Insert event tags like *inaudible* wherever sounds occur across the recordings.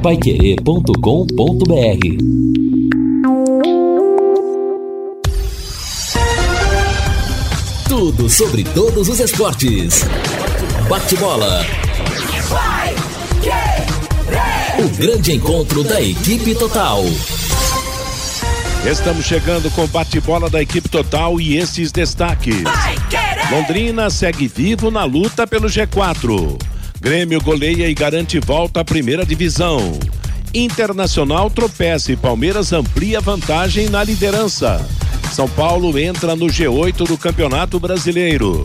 paiquerê.com.br Tudo sobre todos os esportes. Bate-bola. O grande encontro da equipe total. Estamos chegando com o bate-bola da equipe total e esses destaques. Londrina segue vivo na luta pelo G4. Grêmio goleia e garante volta à primeira divisão. Internacional tropeça e Palmeiras amplia vantagem na liderança. São Paulo entra no G8 do Campeonato Brasileiro.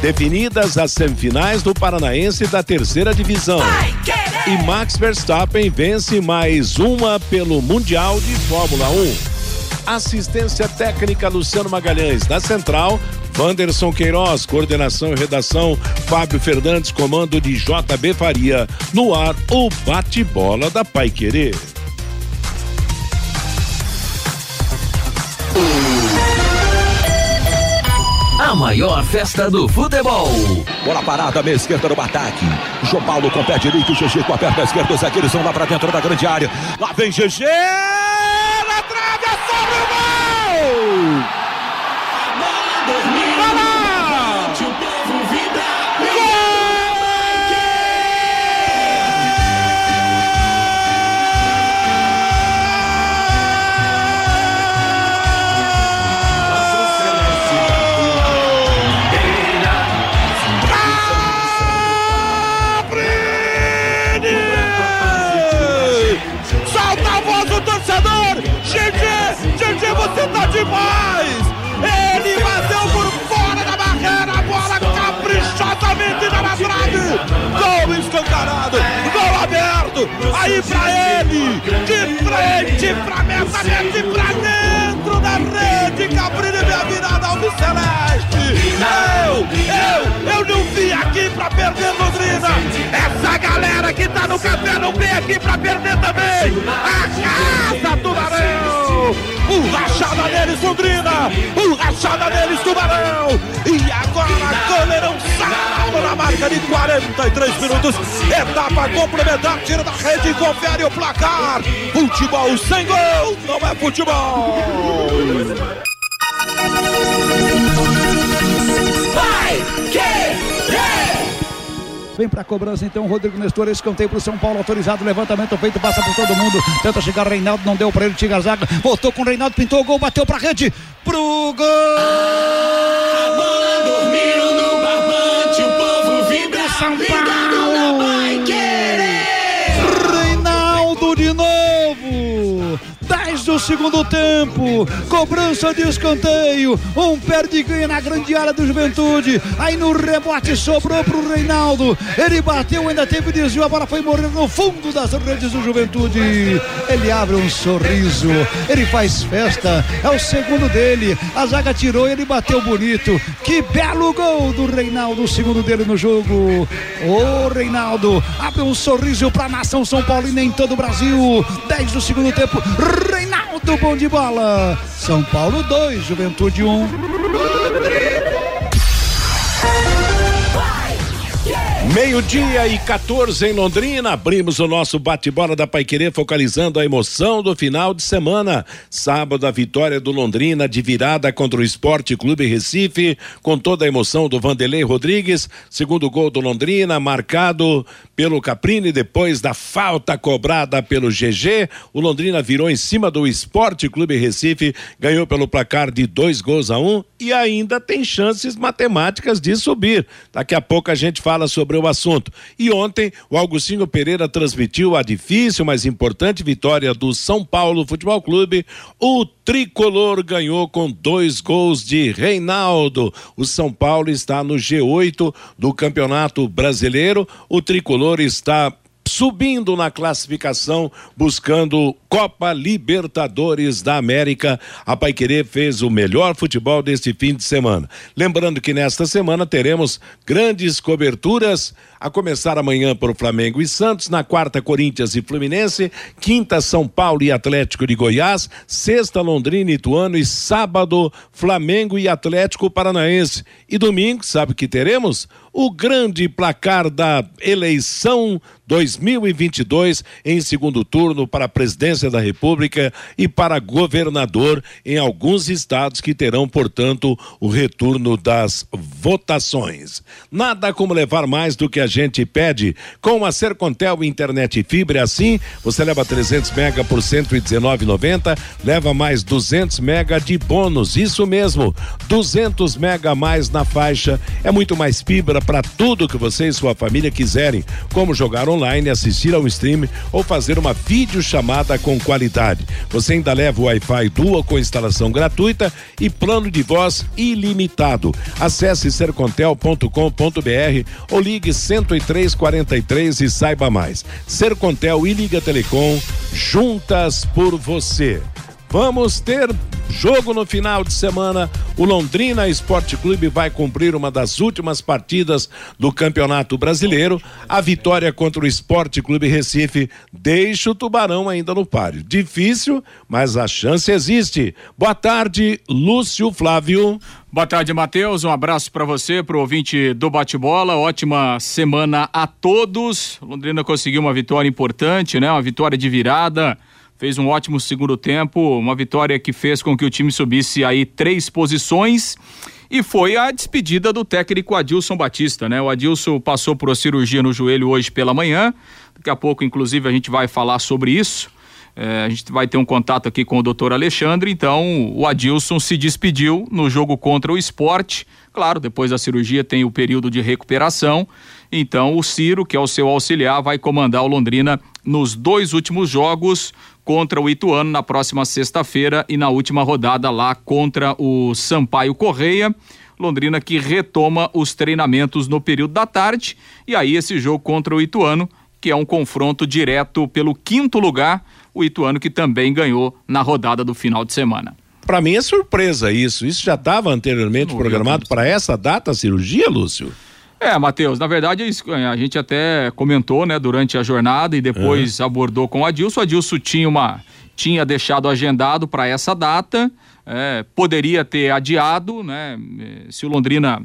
Definidas as semifinais do Paranaense da terceira divisão. E Max Verstappen vence mais uma pelo Mundial de Fórmula 1. Assistência técnica Luciano Magalhães. Na central, Wanderson Queiroz, coordenação e redação, Fábio Fernandes, comando de JB Faria. No ar, o bate-bola da Pai Querer. A maior festa do futebol. Bola parada, meia esquerda no ataque. João Paulo com pé direito, GG com a perna esquerda, os zagueiros vão lá pra dentro da grande área. Lá vem GG! Na trave, sobre o gol! Aí pra ele! De frente pra meta, mete pra dentro da rede! Cabrini minha virada ao Celeste! Eu, eu, eu não vim aqui pra perder Londrina! Essa galera que tá no café não vem aqui pra perder também! A casa Tubarão! Um rachada neles, Londrina! Rachada neles, Tubarão! E agora, goleirão salvo na marca de 43 minutos. Etapa complementar, tira da rede e confere o placar. Futebol sem gol não é futebol! Vem pra cobrança então, Rodrigo Nestor, escanteio pro São Paulo, autorizado, levantamento feito, passa por todo mundo, tenta chegar Reinaldo, não deu pra ele, tira a zaga, voltou com o Reinaldo, pintou o gol, bateu pra rede, pro gol! Dormindo no barbante, o povo vibra, São Paulo! Segundo tempo, cobrança de escanteio, um perde ganha na grande área do Juventude, aí no rebote sobrou pro Reinaldo, ele bateu, ainda teve desvio, a bola foi morrer no fundo das redes do Juventude, ele abre um sorriso, ele faz festa, é o segundo dele, a zaga tirou e ele bateu bonito, que belo gol do Reinaldo, o segundo dele no jogo, ô Reinaldo, abre um sorriso pra nação São Paulina em todo o Brasil, 10 do segundo tempo, Reinaldo bom de bola. São Paulo 2, Juventude 1. Um. Meio-dia e 14 em Londrina, abrimos o nosso bate-bola da Paiquerê, focalizando a emoção do final de semana. Sábado, a vitória do Londrina de virada contra o Esporte Clube Recife, com toda a emoção do Vanderlei Rodrigues. Segundo gol do Londrina, marcado pelo Caprini, depois da falta cobrada pelo GG. O Londrina virou em cima do Esporte Clube Recife, ganhou pelo placar de dois gols a um e ainda tem chances matemáticas de subir. Daqui a pouco a gente fala sobre o assunto. E ontem, o Augustinho Pereira transmitiu a difícil, mas importante vitória do São Paulo Futebol Clube. O tricolor ganhou com dois gols de Reinaldo. O São Paulo está no G8 do Campeonato Brasileiro. O tricolor está subindo na classificação, buscando Copa Libertadores da América. A Paiquerê fez o melhor futebol deste fim de semana. Lembrando que nesta semana teremos grandes coberturas, a começar amanhã por Flamengo e Santos, na quarta Corinthians e Fluminense, quinta São Paulo e Atlético de Goiás, sexta Londrina e Ituano e sábado Flamengo e Atlético Paranaense. E domingo, sabe o que teremos? O grande placar da eleição 2020 2022 em segundo turno para a presidência da República e para governador em alguns estados que terão, portanto, o retorno das votações. Nada como levar mais do que a gente pede com a Sercontel internet fibra assim, você leva 300 mega por 119,90, leva mais 200 mega de bônus. Isso mesmo, 200 mega a mais na faixa. É muito mais fibra para tudo que você e sua família quiserem, como jogar online, assistir ao stream ou fazer uma videochamada com qualidade. Você ainda leva o Wi-Fi Dual com instalação gratuita e plano de voz ilimitado. Acesse sercontel.com.br ou ligue 10343 e saiba mais. Sercontel e Liga Telecom juntas por você. Vamos ter jogo no final de semana. O Londrina Esporte Clube vai cumprir uma das últimas partidas do Campeonato Brasileiro. A vitória contra o Esporte Clube Recife deixa o Tubarão ainda no páreo. Difícil, mas a chance existe. Boa tarde, Lúcio Flávio. Boa tarde, Matheus. Um abraço para você, para o ouvinte do bate-bola. Ótima semana a todos. Londrina conseguiu uma vitória importante, né? Uma vitória de virada fez um ótimo segundo tempo, uma vitória que fez com que o time subisse aí três posições. E foi a despedida do técnico Adilson Batista, né? O Adilson passou por cirurgia no joelho hoje pela manhã. Daqui a pouco, inclusive, a gente vai falar sobre isso. É, a gente vai ter um contato aqui com o doutor Alexandre. Então, o Adilson se despediu no jogo contra o esporte. Claro, depois da cirurgia tem o período de recuperação. Então, o Ciro, que é o seu auxiliar, vai comandar o Londrina nos dois últimos jogos contra o Ituano na próxima sexta-feira e na última rodada lá contra o Sampaio Correia. Londrina que retoma os treinamentos no período da tarde e aí esse jogo contra o Ituano, que é um confronto direto pelo quinto lugar, o Ituano que também ganhou na rodada do final de semana. Para mim é surpresa isso. Isso já estava anteriormente programado para essa data a cirurgia, Lúcio? É, Matheus, na verdade é, a gente até comentou, né, durante a jornada e depois uhum. abordou com o Adilson. O Adilson tinha uma tinha deixado agendado para essa data, é, poderia ter adiado, né, se o Londrina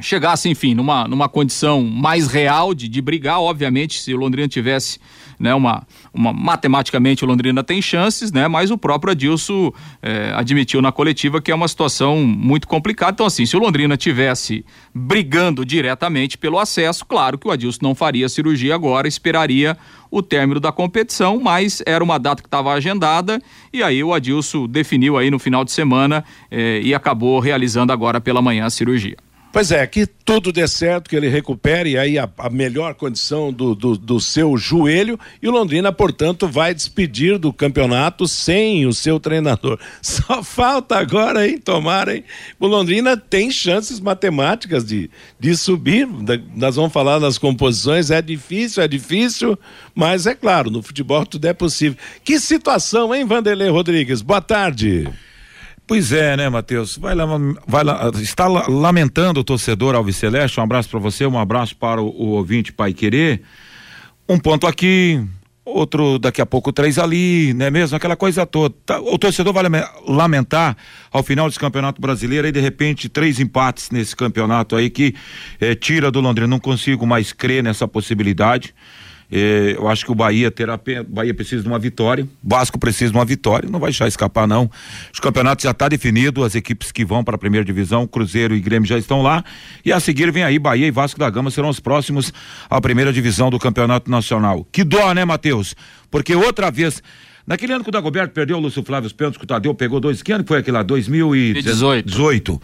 chegasse, enfim, numa, numa condição mais real de, de brigar, obviamente, se o Londrina tivesse né, uma, uma matematicamente o Londrina tem chances, né, mas o próprio Adilson é, admitiu na coletiva que é uma situação muito complicada. Então, assim, se o Londrina tivesse brigando diretamente pelo acesso, claro que o Adilson não faria cirurgia agora, esperaria o término da competição, mas era uma data que estava agendada e aí o Adilson definiu aí no final de semana eh, e acabou realizando agora pela manhã a cirurgia. Pois é, que tudo dê certo, que ele recupere aí a, a melhor condição do, do, do, seu joelho e o Londrina, portanto, vai despedir do campeonato sem o seu treinador. *laughs* Só falta agora, hein, tomara, hein? O Londrina tem chances matemáticas de, de subir, nós vamos falar nas composições, é difícil, é difícil, mas é claro, no futebol tudo é possível. Que situação, hein, Vanderlei Rodrigues? Boa tarde. Pois é, né, Matheus? Vai lá, vai lá, está lamentando o torcedor Alves Celeste. Um abraço para você, um abraço para o, o, ouvinte Pai Querer. Um ponto aqui, outro daqui a pouco três ali, né mesmo? Aquela coisa toda. Tá, o torcedor vai lamentar ao final desse campeonato brasileiro aí de repente três empates nesse campeonato aí que eh, tira do Londrina. Não consigo mais crer nessa possibilidade. É, eu acho que o Bahia terá. Bahia precisa de uma vitória. Vasco precisa de uma vitória. Não vai deixar escapar, não. Os campeonatos já está definido, as equipes que vão para a primeira divisão, Cruzeiro e Grêmio já estão lá. E a seguir vem aí, Bahia e Vasco da Gama serão os próximos à primeira divisão do Campeonato Nacional. Que dó, né, Matheus? Porque outra vez. Naquele ano que o Dagoberto perdeu o Lúcio Flávio Pênaltis, que o Tadeu pegou dois. Que ano foi aquele lá? 2018. 18.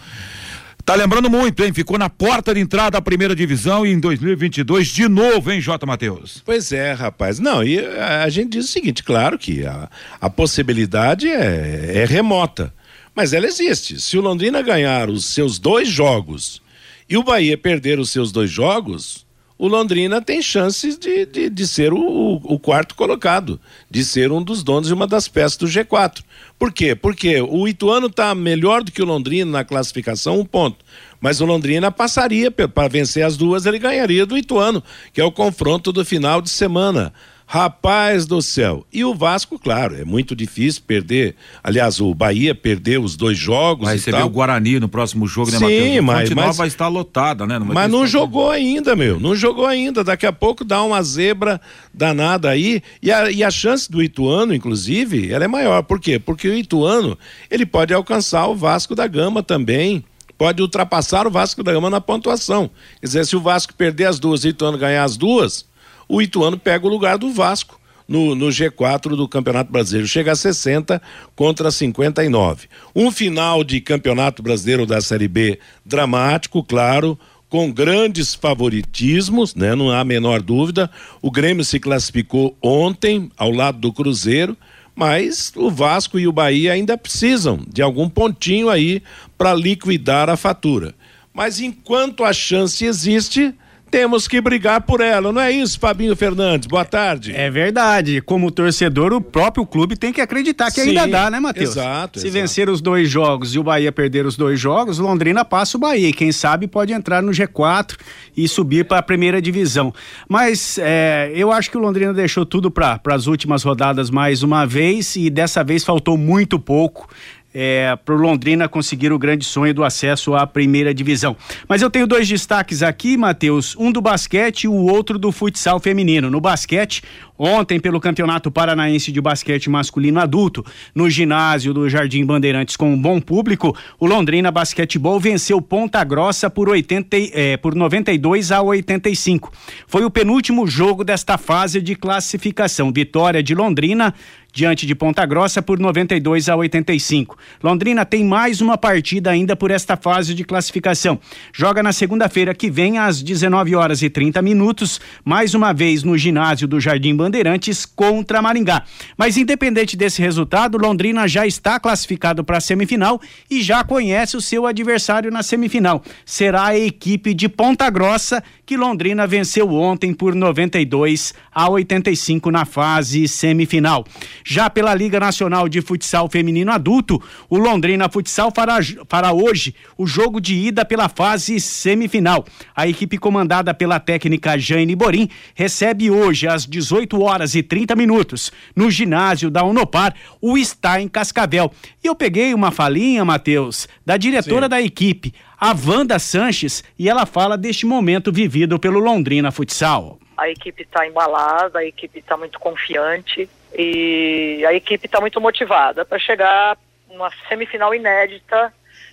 Tá lembrando muito, hein? Ficou na porta de entrada da primeira divisão e em 2022 de novo, hein, J. Matheus? Pois é, rapaz. Não, e a, gente diz o seguinte: claro que a, a possibilidade é, é remota, mas ela existe. Se o Londrina ganhar os seus dois jogos e o Bahia perder os seus dois jogos, o Londrina tem chances de, de, de ser o, o, quarto colocado, de ser um dos donos de uma das peças do G4. Por quê? Porque o Ituano está melhor do que o Londrina na classificação, um ponto. Mas o Londrina passaria, para vencer as duas, ele ganharia do Ituano, que é o confronto do final de semana. Rapaz do céu. E o Vasco, claro, é muito difícil perder. Aliás, o Bahia perdeu os dois jogos. Vai receber o Guarani no próximo jogo, né, Matheus? Sim, mas, mas vai estar lotada, né? Não mas não jogou ainda, meu. Não jogou ainda. Daqui a pouco dá uma zebra danada aí. E a, e a chance do Ituano, inclusive, ela é maior. Por quê? Porque o Ituano, ele pode alcançar o Vasco da Gama também pode ultrapassar o Vasco da Gama na pontuação. Quer dizer, se o Vasco perder as duas e o Ituano ganhar as duas, o Ituano pega o lugar do Vasco no, no G4 do Campeonato Brasileiro. Chega a 60 contra 59. Um final de Campeonato Brasileiro da Série B dramático, claro, com grandes favoritismos, né? Não há a menor dúvida. O Grêmio se classificou ontem ao lado do Cruzeiro, mas o Vasco e o Bahia ainda precisam de algum pontinho aí para liquidar a fatura. Mas enquanto a chance existe, temos que brigar por ela, não é isso, Fabinho Fernandes? Boa tarde. É verdade. Como torcedor, o próprio clube tem que acreditar que Sim, ainda dá, né, Matheus? Exato. Se exato. vencer os dois jogos e o Bahia perder os dois jogos, Londrina passa o Bahia. E quem sabe pode entrar no G4 e subir para a primeira divisão. Mas é, eu acho que o Londrina deixou tudo para as últimas rodadas mais uma vez e dessa vez faltou muito pouco é, para o Londrina conseguir o grande sonho do acesso à primeira divisão. Mas eu tenho dois destaques aqui, Matheus: um do basquete e o outro do futsal feminino. No basquete, Ontem, pelo Campeonato Paranaense de Basquete Masculino Adulto, no ginásio do Jardim Bandeirantes com um bom público, o Londrina Basquetebol venceu Ponta Grossa por, 80, eh, por 92 a 85. Foi o penúltimo jogo desta fase de classificação. Vitória de Londrina diante de Ponta Grossa por 92 a 85. Londrina tem mais uma partida ainda por esta fase de classificação. Joga na segunda-feira que vem às 19 horas e 30 minutos, mais uma vez no ginásio do Jardim Bandeirantes contra Maringá. Mas independente desse resultado, Londrina já está classificado para a semifinal e já conhece o seu adversário na semifinal. Será a equipe de Ponta Grossa que Londrina venceu ontem por 92 a 85 na fase semifinal. Já pela Liga Nacional de Futsal Feminino Adulto, o Londrina Futsal fará, fará hoje o jogo de ida pela fase semifinal. A equipe comandada pela técnica Jane Borim recebe hoje às 18 horas e 30 minutos, no ginásio da Unopar, o está em Cascavel. E eu peguei uma falinha, Matheus, da diretora Sim. da equipe, a Wanda Sanches, e ela fala deste momento vivido pelo Londrina Futsal. A equipe está embalada, a equipe está muito confiante e a equipe está muito motivada para chegar numa semifinal inédita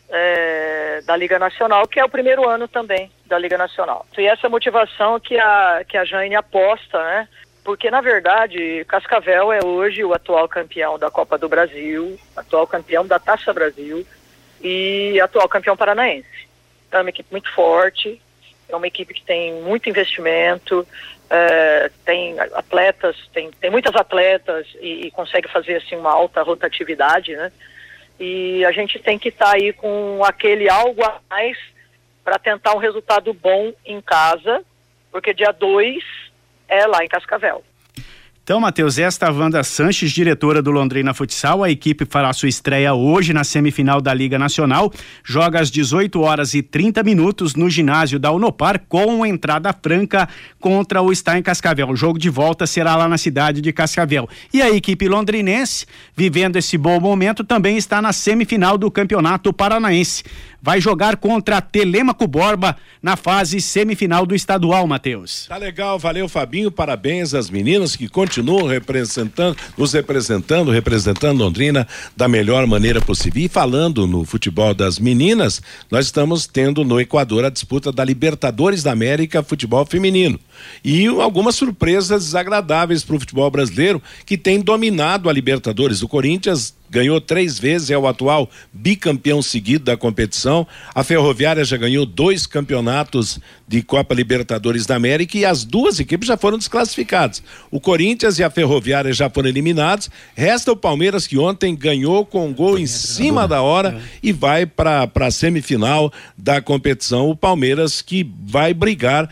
é, da Liga Nacional, que é o primeiro ano também da Liga Nacional. E essa motivação que a, que a Jane aposta, né? porque na verdade Cascavel é hoje o atual campeão da Copa do Brasil, atual campeão da Taça Brasil e atual campeão paranaense. Então é uma equipe muito forte, é uma equipe que tem muito investimento, é, tem atletas, tem, tem muitas atletas e, e, consegue fazer assim uma alta rotatividade, né? E a gente tem que estar tá aí com aquele algo a mais para tentar um resultado bom em casa, porque dia 2 é lá em Cascavel. Então, Matheus, esta Wanda Sanches, diretora do Londrina Futsal, a equipe fará sua estreia hoje na semifinal da Liga Nacional, joga às 18 horas e 30 minutos no ginásio da Unopar com entrada franca contra o Está em Cascavel. O jogo de volta será lá na cidade de Cascavel. E a equipe londrinense, vivendo esse bom momento, também está na semifinal do Campeonato Paranaense vai jogar contra Telemaco Borba na fase semifinal do estadual, Matheus. Tá legal, valeu Fabinho, parabéns às meninas que continuam representando, nos representando, representando Londrina da melhor maneira possível. E falando no futebol das meninas, nós estamos tendo no Equador a disputa da Libertadores da América Futebol Feminino. E algumas surpresas desagradáveis para o futebol brasileiro que tem dominado a Libertadores. O Corinthians ganhou três vezes, é o atual bicampeão seguido da competição. A Ferroviária já ganhou dois campeonatos de Copa Libertadores da América e as duas equipes já foram desclassificadas. O Corinthians e a Ferroviária já foram eliminados. Resta o Palmeiras que ontem ganhou com um gol em cima da hora e vai para a semifinal da competição. O Palmeiras que vai brigar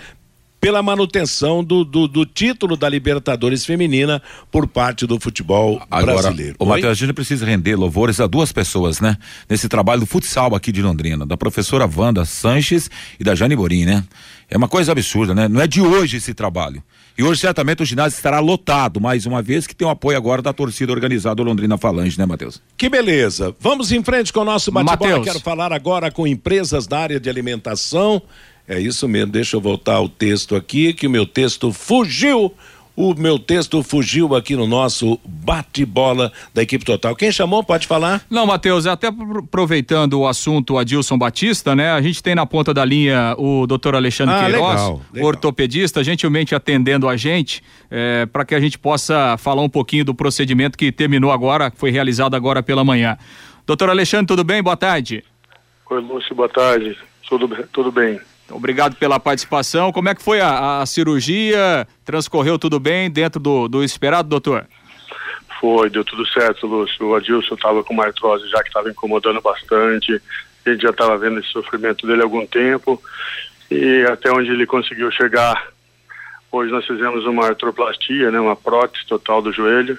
pela manutenção do, do, do, título da Libertadores Feminina por parte do futebol Agora, brasileiro. O Matheus, a gente precisa render louvores a duas pessoas, né? Nesse trabalho do futsal aqui de Londrina, da professora Wanda Sanches e da Jane Borim, né? É uma coisa absurda, né? Não é de hoje esse trabalho. E hoje certamente o ginásio estará lotado, mais uma vez, que tem o apoio agora da torcida organizada Londrina Falange, né, Matheus? Que beleza. Vamos em frente com o nosso bate-bola. Quero falar agora com empresas da área de alimentação. É isso mesmo, deixa eu voltar ao texto aqui, que o meu texto fugiu. O meu texto fugiu aqui no nosso bate-bola da equipe total. Quem chamou, pode falar? Não, Matheus, até apro- aproveitando o assunto Adilson Batista, né? A gente tem na ponta da linha o doutor Alexandre Ah, Queiroz, legal, legal. ortopedista, gentilmente atendendo a gente, para que a gente possa falar um pouquinho do procedimento que terminou agora, foi realizado agora pela manhã. Doutor Alexandre, tudo bem? Boa tarde. Oi, Lúcio, boa tarde. Tudo, tudo bem. Obrigado pela participação. Como é que foi a, a cirurgia? Transcorreu tudo bem dentro do, do esperado, doutor? Foi, deu tudo certo, Lúcio. O Adilson estava com uma artrose já que estava incomodando bastante. A gente já estava vendo esse sofrimento dele há algum tempo. E até onde ele conseguiu chegar, hoje nós fizemos uma artroplastia, né, uma prótese total do joelho.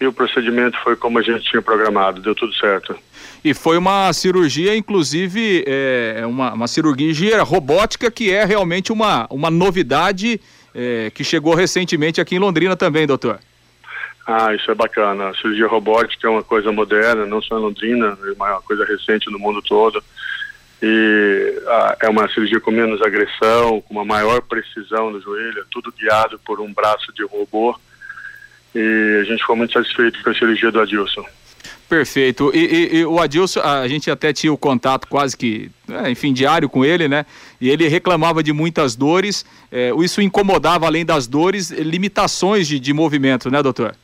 E o procedimento foi como a gente tinha programado, deu tudo certo. E foi uma cirurgia, inclusive, é, uma, uma cirurgia robótica que é realmente uma, uma novidade é, que chegou recentemente aqui em Londrina também, doutor. Ah, isso é bacana. A cirurgia robótica é uma coisa moderna, não só em Londrina, é uma coisa recente no mundo todo. E ah, é uma cirurgia com menos agressão, com uma maior precisão no joelho, é tudo guiado por um braço de robô. E a gente ficou muito satisfeito com a cirurgia do Adilson. Perfeito. E, e- e o Adilson, a gente até tinha o contato quase que, é, enfim, diário com ele, né? E ele reclamava de muitas dores. é, isso incomodava, além das dores, limitações de, de movimento, né, doutor?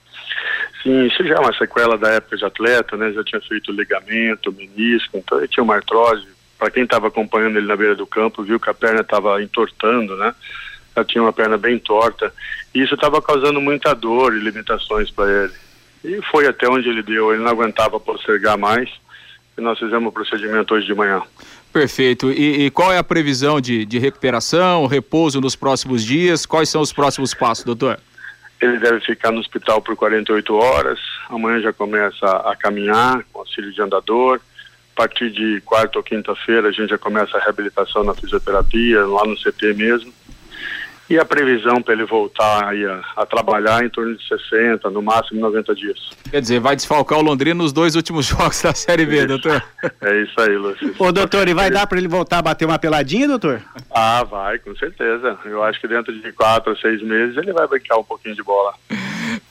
Sim, isso já é uma sequela da época de atleta, né? Já tinha feito ligamento, menisco, então ele tinha uma artrose. Para quem estava acompanhando ele na beira do campo, viu que a perna estava entortando, né? Já tinha uma perna bem torta. E isso estava causando muita dor e limitações para ele. E foi até onde ele deu. Ele não aguentava postergar mais. E nós fizemos o procedimento hoje de manhã. Perfeito. E, e qual é a previsão de, de recuperação, repouso nos próximos dias? Quais são os próximos passos, doutor? Ele deve ficar no hospital por 48 horas. Amanhã já começa a caminhar com auxílio de andador. A partir de quarta ou quinta-feira a gente já começa a reabilitação na fisioterapia, lá no CT mesmo. E a previsão para ele voltar aí a, a trabalhar em torno de 60, no máximo 90 dias. Quer dizer, vai desfalcar o Londrina nos dois últimos *laughs* jogos da Série B, doutor? É isso aí, Lúcio. *laughs* Ô, doutor, e vai dar para ele voltar a bater uma peladinha, doutor? Ah, vai, com certeza. Eu acho que dentro de quatro a seis meses ele vai brincar um pouquinho de bola.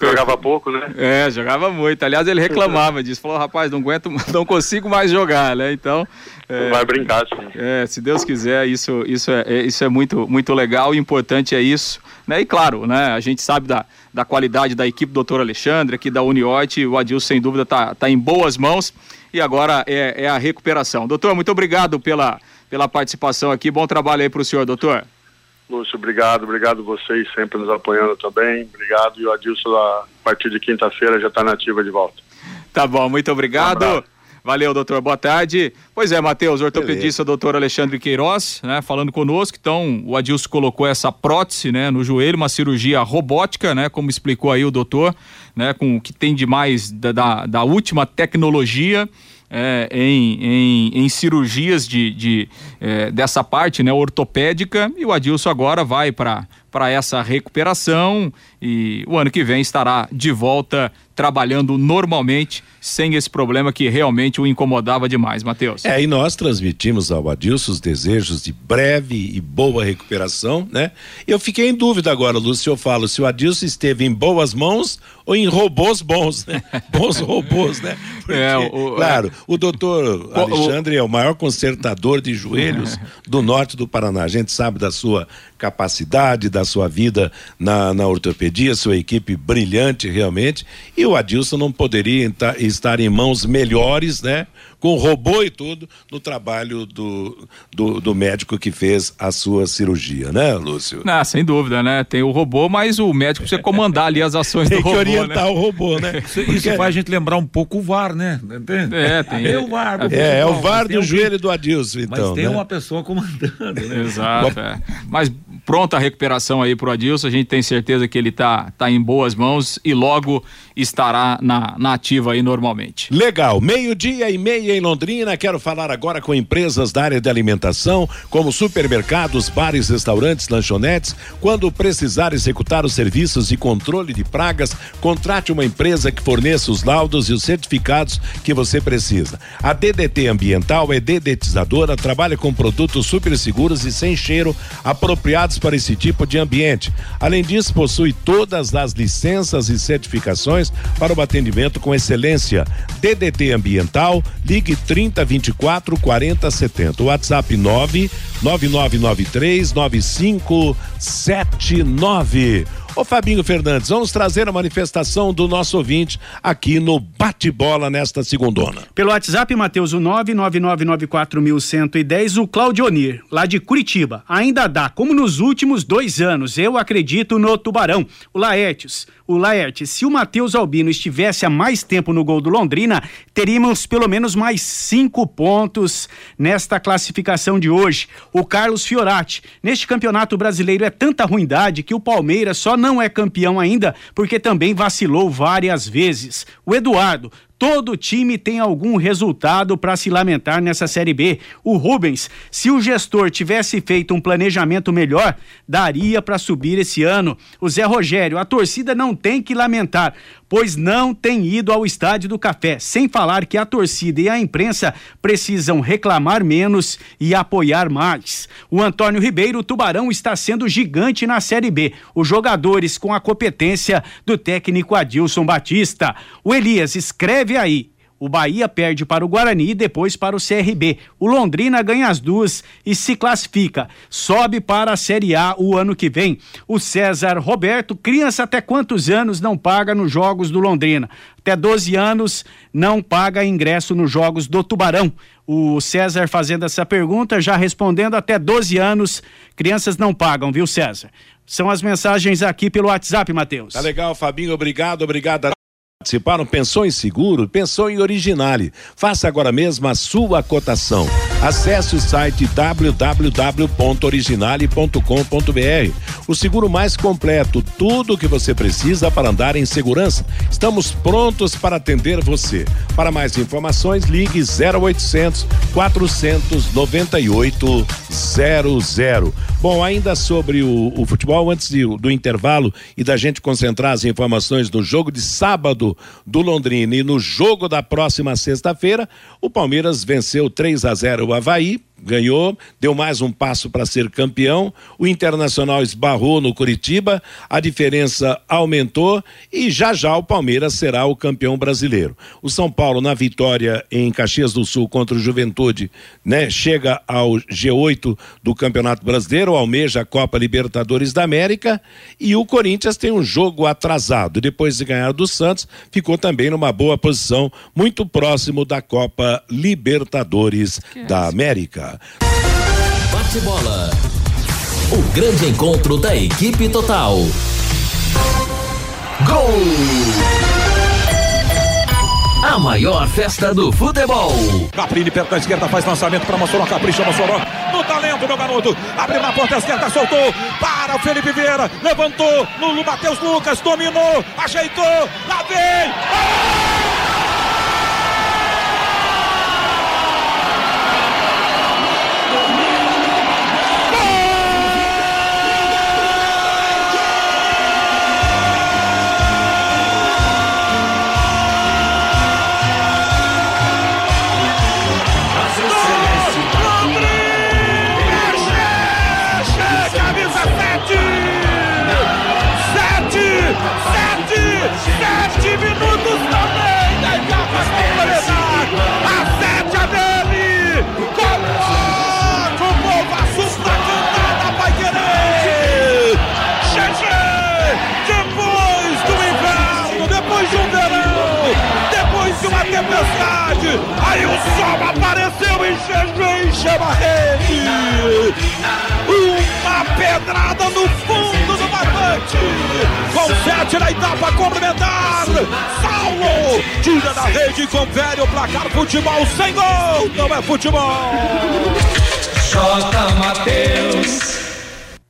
Jogava pouco, né? É, jogava muito. Aliás, ele reclamava disso. Falou, rapaz, não aguento, *laughs* não consigo mais jogar, né? Então. É, Vai brincar, sim. É, se Deus quiser, isso, isso, é, é- isso é muito, muito legal e importante é isso. Né? E claro, né, a gente sabe da, da qualidade da equipe do doutor Alexandre, aqui da Uniote, o Adilson sem dúvida está tá em boas mãos e agora é, é a recuperação. Doutor, muito obrigado pela, pela participação aqui, bom trabalho aí para o senhor, doutor. Lúcio, obrigado, obrigado vocês sempre nos apoiando também. Obrigado. E o Adilson, a partir de quinta-feira, já está nativa de volta. Tá bom, muito obrigado. Um. Valeu, doutor. Boa tarde. Pois é, Matheus, ortopedista doutor Alexandre Queiroz, né, falando conosco. Então, o Adilson colocou essa prótese, né, no joelho, uma cirurgia robótica, né, como explicou aí o doutor, né, com o que tem de mais da, da, da última tecnologia. é, em, em, em cirurgias de, de, é, dessa parte né, ortopédica e o Adilson agora vai para para essa recuperação e o ano que vem estará de volta trabalhando normalmente, sem esse problema que realmente o incomodava demais, Matheus. É, e nós transmitimos ao Adilson os desejos de breve e boa recuperação, né? Eu fiquei em dúvida agora, Lúcio, eu falo se o Adilson esteve em boas mãos ou em robôs bons, né? *laughs* Bons robôs, né? Porque, É, o- claro, o doutor O- Alexandre é o maior consertador de joelhos *laughs* do norte do Paraná. A gente sabe da sua capacidade, da sua vida na, na ortopedia, sua equipe brilhante realmente. E o Adilson não poderia estar em mãos melhores, né? Com robô e tudo, no trabalho do, do, do médico que fez a sua cirurgia, né, Lúcio? Ah, sem dúvida, né? Tem o robô, mas o médico precisa comandar ali as ações Tem do que robô, orientar né? o robô, né? *laughs* Isso, isso faz a gente lembrar um pouco o VAR, né? Entende? É, tem. É o VAR. do É, é o VAR mas tem do joelho do Adilson, Mas então. tem né? uma pessoa comandando, né? Exato, é. Mas pronta recuperação aí pro Adilson. A gente tem certeza que ele tá, tá em boas mãos e logo estará na, na ativa aí normalmente. Legal, meio-dia e meia em Londrina. Quero falar agora com empresas da área de alimentação, como supermercados, bares, restaurantes, lanchonetes. Quando precisar executar os serviços de controle de pragas, contrate uma empresa que forneça os laudos e os certificados que você precisa. A DDT Ambiental é dedetizadora, trabalha com produtos super seguros e sem cheiro, apropriados para esse tipo de ambiente. Além disso, possui todas as licenças e certificações para o atendimento com excelência. DDT Ambiental, ligue 30 24 40 70. WhatsApp 9 9993 9579. Ô Fabinho Fernandes, vamos trazer a manifestação do nosso ouvinte aqui no Bate-Bola nesta segundona. Pelo WhatsApp, Matheus, o 99994110, o Claudionir, lá de Curitiba. Ainda dá, como nos últimos dois anos, eu acredito no Tubarão. O Laertes, o Laertes, se o Matheus Albino estivesse há mais tempo no gol do Londrina, teríamos pelo menos mais cinco pontos nesta classificação de hoje. O Carlos Fiorati, neste campeonato brasileiro é tanta ruindade que o Palmeiras só não é campeão ainda porque também vacilou várias vezes. O Eduardo, Todo time tem algum resultado para se lamentar nessa Série B. O Rubens, se o gestor tivesse feito um planejamento melhor, daria para subir esse ano. O Zé Rogério, a torcida não tem que lamentar, pois não tem ido ao Estádio do Café. Sem falar que a torcida e a imprensa precisam reclamar menos e apoiar mais. O Antônio Ribeiro, o Tubarão, está sendo gigante na Série B. Os jogadores com a competência do técnico Adilson Batista. O Elias escreve aí. O Bahia perde para o Guarani e depois para o CRB. O Londrina ganha as duas e se classifica. Sobe para a Série A o ano que vem. O César Roberto, criança até quantos anos não paga nos jogos do Londrina? Até 12 anos não paga ingresso nos jogos do Tubarão. O César fazendo essa pergunta, já respondendo até 12 anos, crianças não pagam, viu, César? São as mensagens aqui pelo WhatsApp, Matheus. Tá legal, Fabinho, obrigado, obrigado. Participaram, pensou em seguro, pensou em Originale. Faça agora mesmo a sua cotação. Acesse o site www.originale.com.br. O seguro mais completo, tudo o que você precisa para andar em segurança. Estamos prontos para atender você. Para mais informações, ligue 0800 498 00. Bom, ainda sobre o, o futebol, antes de, do intervalo e da gente concentrar as informações do jogo de sábado do Londrina. E no jogo da próxima sexta-feira, o Palmeiras venceu 3 a 0 o Havaí ganhou, deu mais um passo para ser campeão. O Internacional esbarrou no Curitiba, a diferença aumentou e já já o Palmeiras será o campeão brasileiro. O São Paulo na vitória em Caxias do Sul contra o Juventude, né, chega ao G8 do Campeonato Brasileiro, almeja a Copa Libertadores da América e o Corinthians tem um jogo atrasado. Depois de ganhar do Santos, ficou também numa boa posição, muito próximo da Copa Libertadores da América. Bate bola. O grande encontro da equipe total. Gol! A maior festa do futebol. Caprini perto da esquerda faz lançamento para Mossoró, capricha Mossoró. No talento, meu garoto. Abriu na ponta esquerda, soltou. Para o Felipe Vieira. Levantou. Lulu Matheus Lucas. Dominou. Ajeitou. Lá vem. Camisa 7! 7 minutos também da etapa complementar! A 7 é dele! Coloca o povo assusta a cantada, vai querer! Xexê! Depois do inverno, depois de um verão, depois de uma tempestade, aí o sol apareceu e chama a rede! Uma pedrada no fundo. Com sete na etapa complementar. Saulo tira da rede e confere o placar. Futebol sem gol. Não é futebol. J. Matheus.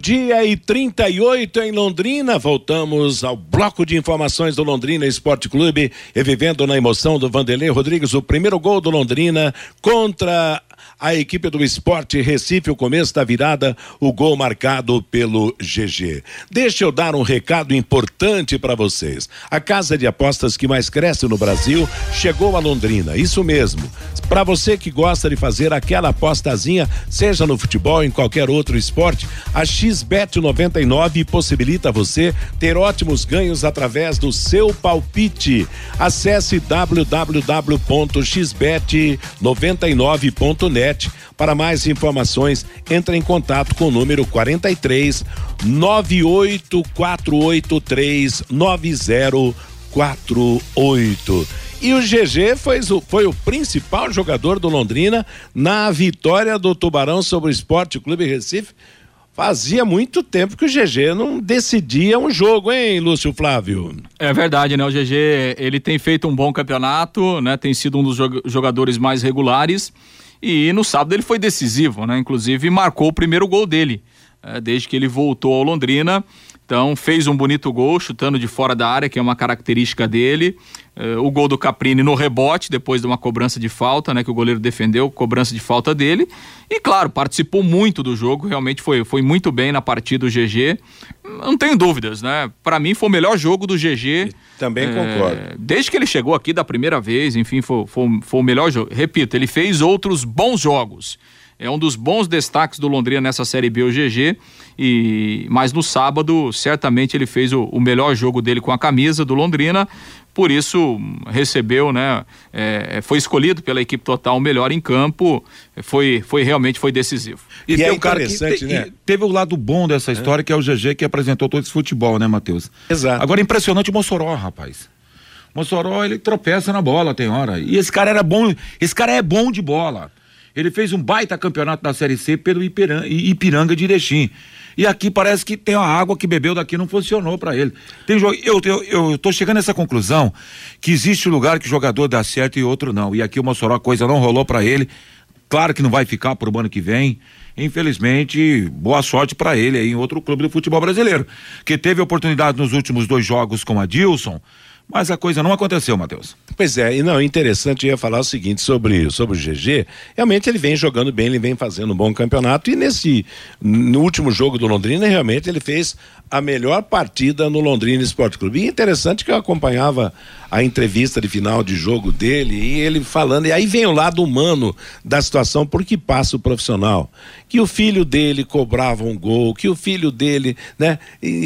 Dia e 38 em Londrina. Voltamos ao bloco de informações do Londrina Esporte Clube, revivendo na emoção do Vanderlei Rodrigues o primeiro gol do Londrina contra a equipe do Esporte Recife, o começo da virada, o gol marcado pelo GG. Deixa eu dar um recado importante para vocês. A casa de apostas que mais cresce no Brasil chegou a Londrina, isso mesmo. Para você que gosta de fazer aquela apostazinha, seja no futebol, em qualquer outro esporte, a XBet 99 possibilita você ter ótimos ganhos através do seu palpite. Acesse www.xbet99.net para mais informações, entre em contato com o número 43 98483 9048. E o GG foi, foi o principal jogador do Londrina na vitória do Tubarão sobre o Esporte Clube Recife. Fazia muito tempo que o GG não decidia um jogo, hein, Lúcio Flávio? É verdade, né? O GG, ele tem feito um bom campeonato, né? Tem sido um dos jogadores mais regulares e no sábado ele foi decisivo, né? Inclusive marcou o primeiro gol dele, é, desde que ele voltou ao Londrina. Então fez um bonito gol, chutando de fora da área, que é uma característica dele. Uh, o gol do Caprini no rebote, depois de uma cobrança de falta, né? Que o goleiro defendeu, cobrança de falta dele. E claro, participou muito do jogo, realmente foi, foi muito bem na partida do GG. Não tenho dúvidas, né? Para mim foi o melhor jogo do GG. Também é, concordo. Desde que ele chegou aqui da primeira vez, enfim, foi, foi, foi o melhor jogo. Repito, ele fez outros bons jogos é um dos bons destaques do Londrina nessa Série B, o GG. E, mas no sábado, certamente ele fez o, o melhor jogo dele com a camisa do Londrina. Por isso, recebeu, né? É, foi escolhido pela equipe total o melhor em campo. Foi, foi realmente foi decisivo. E, e tem é um cara que te, né? teve o lado bom dessa é. história, é. que é o GG que apresentou todo esse futebol, né, Matheus? Exato. Agora, impressionante o Mossoró, rapaz. Mossoró, ele tropeça na bola, tem hora. E esse cara era bom, esse cara é bom de bola. Ele fez um baita campeonato da Série C pelo Ipiranga, de Erechim. E aqui parece que tem a água que bebeu daqui não funcionou para ele. Tem eu, eu, eu tô chegando a essa conclusão que existe lugar que o jogador dá certo e outro não. E aqui o Mossoró a coisa não rolou para ele. Claro que não vai ficar pro ano que vem. Infelizmente, boa sorte para ele aí em outro clube do futebol brasileiro, que teve oportunidade nos últimos dois jogos com a Dilson mas a coisa não aconteceu, Matheus. Pois é, e não, interessante ia falar o seguinte sobre, sobre o GG. Realmente ele vem jogando bem, ele vem fazendo um bom campeonato e nesse no último jogo do Londrina, realmente ele fez a melhor partida no Londrina Esporte Clube. E interessante que eu acompanhava a entrevista de final de jogo dele e ele falando, e aí vem o lado humano da situação, porque passa o profissional. Que o filho dele cobrava um gol, que o filho dele, né,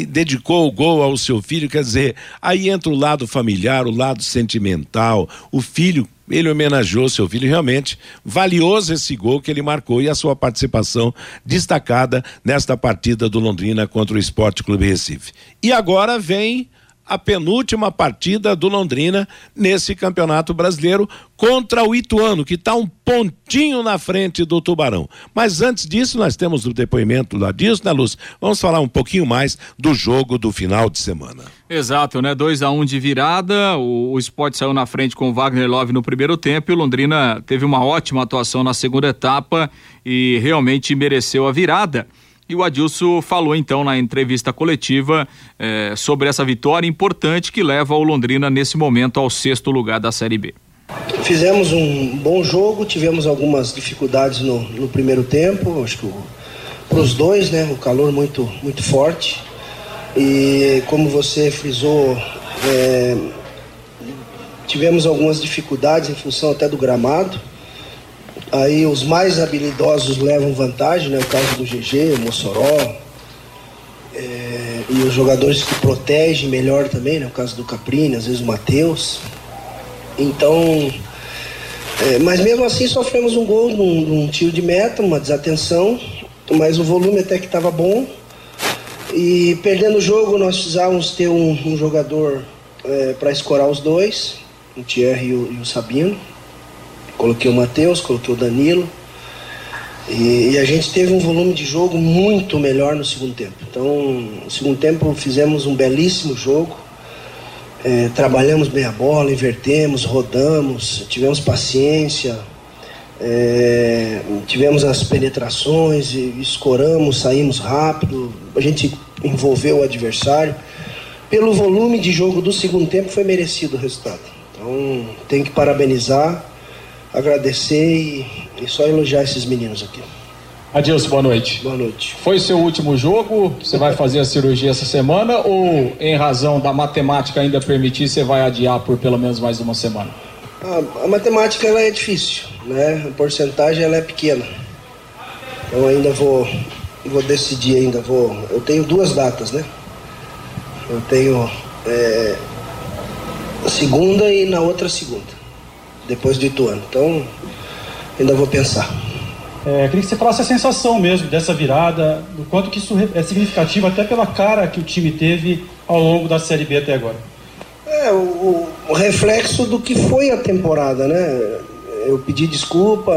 dedicou o gol ao seu filho, quer dizer, aí entra o lado familiar, o lado sentimental, o filho ele homenageou seu filho realmente valioso esse gol que ele marcou e a sua participação destacada nesta partida do Londrina contra o Esporte Clube Recife. E agora vem a penúltima partida do Londrina nesse Campeonato Brasileiro contra o Ituano, que está um pontinho na frente do Tubarão. Mas antes disso, nós temos o depoimento lá disso, né, Luz? Vamos falar um pouquinho mais do jogo do final de semana. Exato, né? 2 a 1 um de virada, o, o Sport saiu na frente com o Wagner Love no primeiro tempo e o Londrina teve uma ótima atuação na segunda etapa e realmente mereceu a virada. E o Adilson falou então na entrevista coletiva eh, sobre essa vitória importante que leva o Londrina nesse momento ao sexto lugar da Série B. Fizemos um bom jogo, tivemos algumas dificuldades no, no primeiro tempo, acho que para os dois, né? O calor muito, muito forte. E como você frisou, é, tivemos algumas dificuldades em função até do gramado. Aí os mais habilidosos levam vantagem, né? O caso do GG, Mossoró. É, e os jogadores que protegem melhor também, né? O caso do Caprini, às vezes o Matheus. Então, é, mas mesmo assim sofremos um gol num, num, tiro de meta, uma desatenção, mas o volume até que estava bom. E perdendo o jogo, nós precisávamos ter um, um jogador é, para escorar os dois, o Thierry e o, e o Sabino. Coloquei o Matheus, coloquei o Danilo. E, e, a gente teve um volume de jogo muito melhor no segundo tempo. Então, no segundo tempo fizemos um belíssimo jogo. É, trabalhamos bem a bola, invertemos, rodamos, tivemos paciência. É, tivemos as penetrações, escoramos, saímos rápido, a gente envolveu o adversário. Pelo volume de jogo do segundo tempo, foi merecido o resultado. Então, tem que parabenizar, agradecer e, e só elogiar esses meninos aqui. Adilson, boa noite. Boa noite. Foi seu último jogo? Você vai fazer a cirurgia essa semana ou, em razão da matemática ainda permitir, você vai adiar por pelo menos mais uma semana? A, a matemática ela é difícil, né? A porcentagem ela é pequena. Eu ainda vou, vou decidir ainda. Vou, eu tenho duas datas, né? Eu tenho é, segunda e na outra segunda, depois do Ituano. Então, ainda vou pensar. É, queria que você falasse a sensação mesmo dessa virada, do quanto que isso é significativo, até pela cara que o time teve ao longo da Série B até agora. É, o, o reflexo do que foi a temporada, né? Eu pedi desculpa,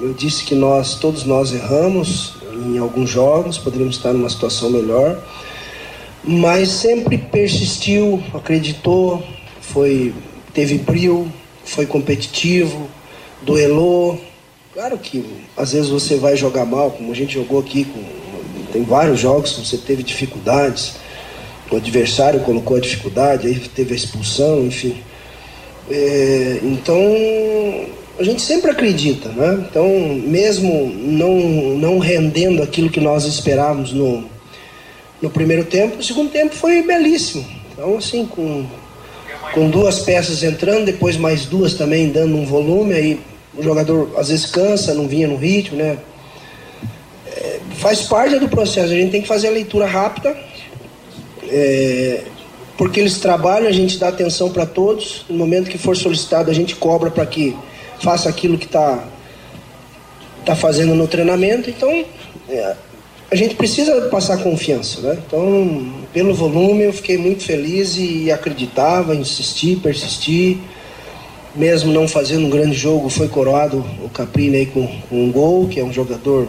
eu disse que nós, todos nós erramos em alguns jogos, poderíamos estar numa situação melhor, mas sempre persistiu, acreditou, foi, teve brilho, foi competitivo, duelou, Claro que às vezes você vai jogar mal, como a gente jogou aqui, com, tem vários jogos que você teve dificuldades, o adversário colocou a dificuldade, aí teve a expulsão, enfim. É, então a gente sempre acredita, né? Então, mesmo não, não rendendo aquilo que nós esperávamos no, no primeiro tempo, o segundo tempo foi belíssimo. Então, assim, com, com duas peças entrando, depois mais duas também dando um volume, aí o jogador às vezes cansa, não vinha no ritmo, né? É, faz parte do processo, a gente tem que fazer a leitura rápida, é, porque eles trabalham, a gente dá atenção para todos, no momento que for solicitado a gente cobra para que faça aquilo que está tá fazendo no treinamento, então é, a gente precisa passar confiança, né? Então, pelo volume eu fiquei muito feliz e acreditava, insisti, persisti mesmo não fazendo um grande jogo, foi coroado o Caprini aí com, com, um gol, que é um jogador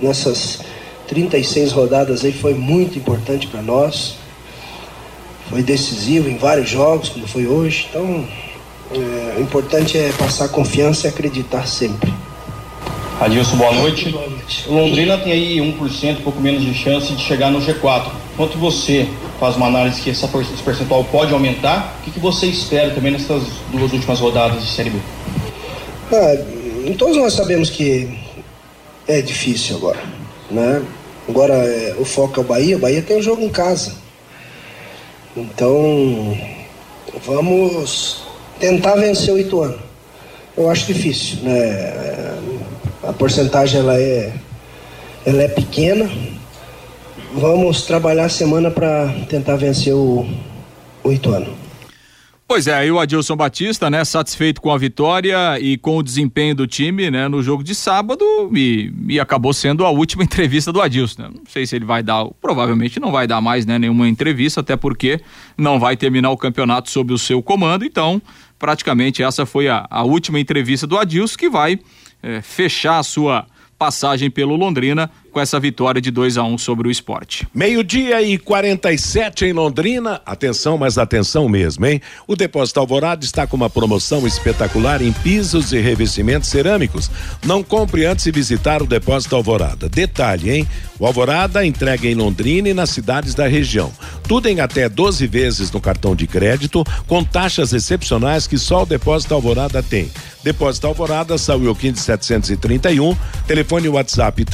nessas 36 rodadas aí foi muito importante para nós. Foi decisivo em vários jogos, como foi hoje. Então, é, o importante é passar confiança e acreditar sempre. Adilson, boa noite. Boa noite. Londrina tem aí 1%, pouco menos de chance de chegar no G4. Quanto você faz uma análise que essa, esse percentual pode aumentar, o que, que você espera também nessas duas últimas rodadas de Série B? Ah, todos nós sabemos que é difícil agora, né? Agora é, o foco é o Bahia, o Bahia tem um jogo em casa. Então vamos tentar vencer o Ituano. Eu acho difícil, né? A porcentagem ela é, ela é pequena, vamos trabalhar a semana para tentar vencer o, o Ituano. Pois é, aí o Adilson Batista, né, satisfeito com a vitória e com o desempenho do time, né, no jogo de sábado e, e acabou sendo a última *laughs* entrevista do Adilson. Né? Não sei se ele vai dar, provavelmente não vai dar mais, né, nenhuma entrevista, até porque não vai terminar o campeonato sob o seu comando, então praticamente essa foi a, a última entrevista do Adilson que vai é, fechar a sua passagem pelo Londrina com essa vitória de 2 a 1 um sobre o esporte. Meio-dia e 47 em Londrina. Atenção, mas atenção mesmo, hein? O Depósito Alvorada está com uma promoção espetacular em pisos e revestimentos cerâmicos. Não compre antes de visitar o Depósito Alvorada. Detalhe, hein? O Alvorada entrega em Londrina e nas cidades da região. Tudo em até 12 vezes no cartão de crédito, com taxas excepcionais que só o Depósito Alvorada tem. Depósito Alvorada, Saúl 15 731, telefone WhatsApp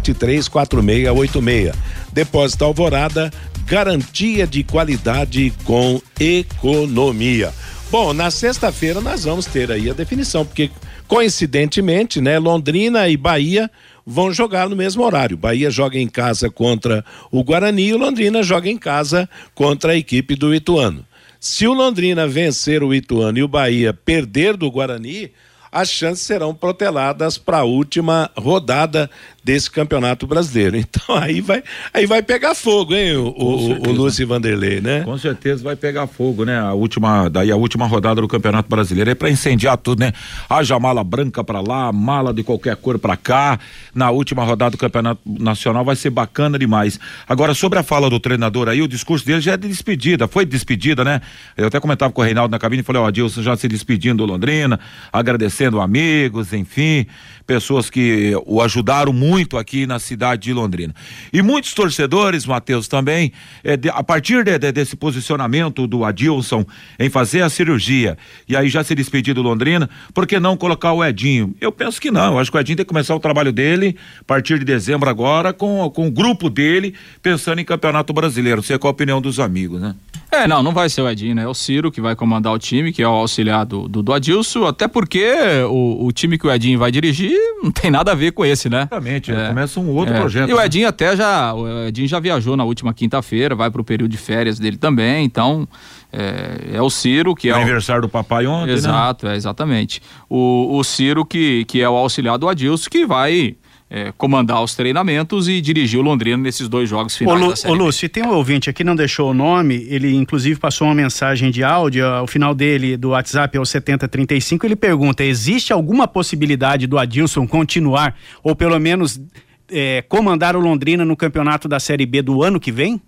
33734686. Depósito Alvorada, garantia de qualidade com economia. Bom, na sexta-feira nós vamos ter aí a definição, porque coincidentemente, né, Londrina e Bahia vão jogar no mesmo horário. Bahia joga em casa contra o Guarani e Londrina joga em casa contra a equipe do Ituano. Se o Londrina vencer o Ituano e o Bahia perder do Guarani, as chances serão proteladas para a última rodada desse campeonato brasileiro. Então aí vai, aí vai pegar fogo, hein, o, o, o Lúcio Vanderlei, né? Com certeza vai pegar fogo, né? A última, daí a última rodada do Campeonato Brasileiro é para incendiar tudo, né? Haja mala branca para lá, mala de qualquer cor para cá. Na última rodada do Campeonato Nacional vai ser bacana demais. Agora sobre a fala do treinador aí, o discurso dele já é de despedida, foi de despedida, né? Eu até comentava com o Reinaldo na cabine e falei, ó, oh, Adilson já se despedindo do Londrina, agradecendo amigos, enfim, pessoas que o ajudaram muito aqui na cidade de Londrina. E muitos torcedores, Matheus, também, é, de, a partir de, de, desse posicionamento do Adilson em fazer a cirurgia e aí já se despedir do Londrina, por que não colocar o Edinho? Eu penso que não, eu acho que o Edinho tem que começar o trabalho dele a partir de dezembro agora com, com o grupo dele pensando em campeonato brasileiro. Sei qual a opinião dos amigos, né? É, não, não vai ser o Edinho, né? É o Ciro que vai comandar o time, que é o auxiliar do, do, do Adilson, até porque o, o time que o Edinho vai dirigir não tem nada a ver com esse, né? Exatamente, é, começa um outro é. projeto. E o Edinho né? até já, o Edinho já viajou na última quinta-feira, vai pro período de férias dele também, então é, é o Ciro que o é o aniversário do papai ontem, né? Exato, né? é exatamente. O, o Ciro que, que é o auxiliar do Adilson que vai é, comandar os treinamentos e dirigir o Londrina nesses dois jogos finais ô, Lu, da Série Ô Lúcio, tem um ouvinte aqui, não deixou o nome, ele inclusive passou uma mensagem de áudio, o final dele do WhatsApp é o 7035, ele pergunta, existe alguma possibilidade do Adilson continuar, ou pelo menos é, comandar o Londrina no campeonato da Série B do ano que vem?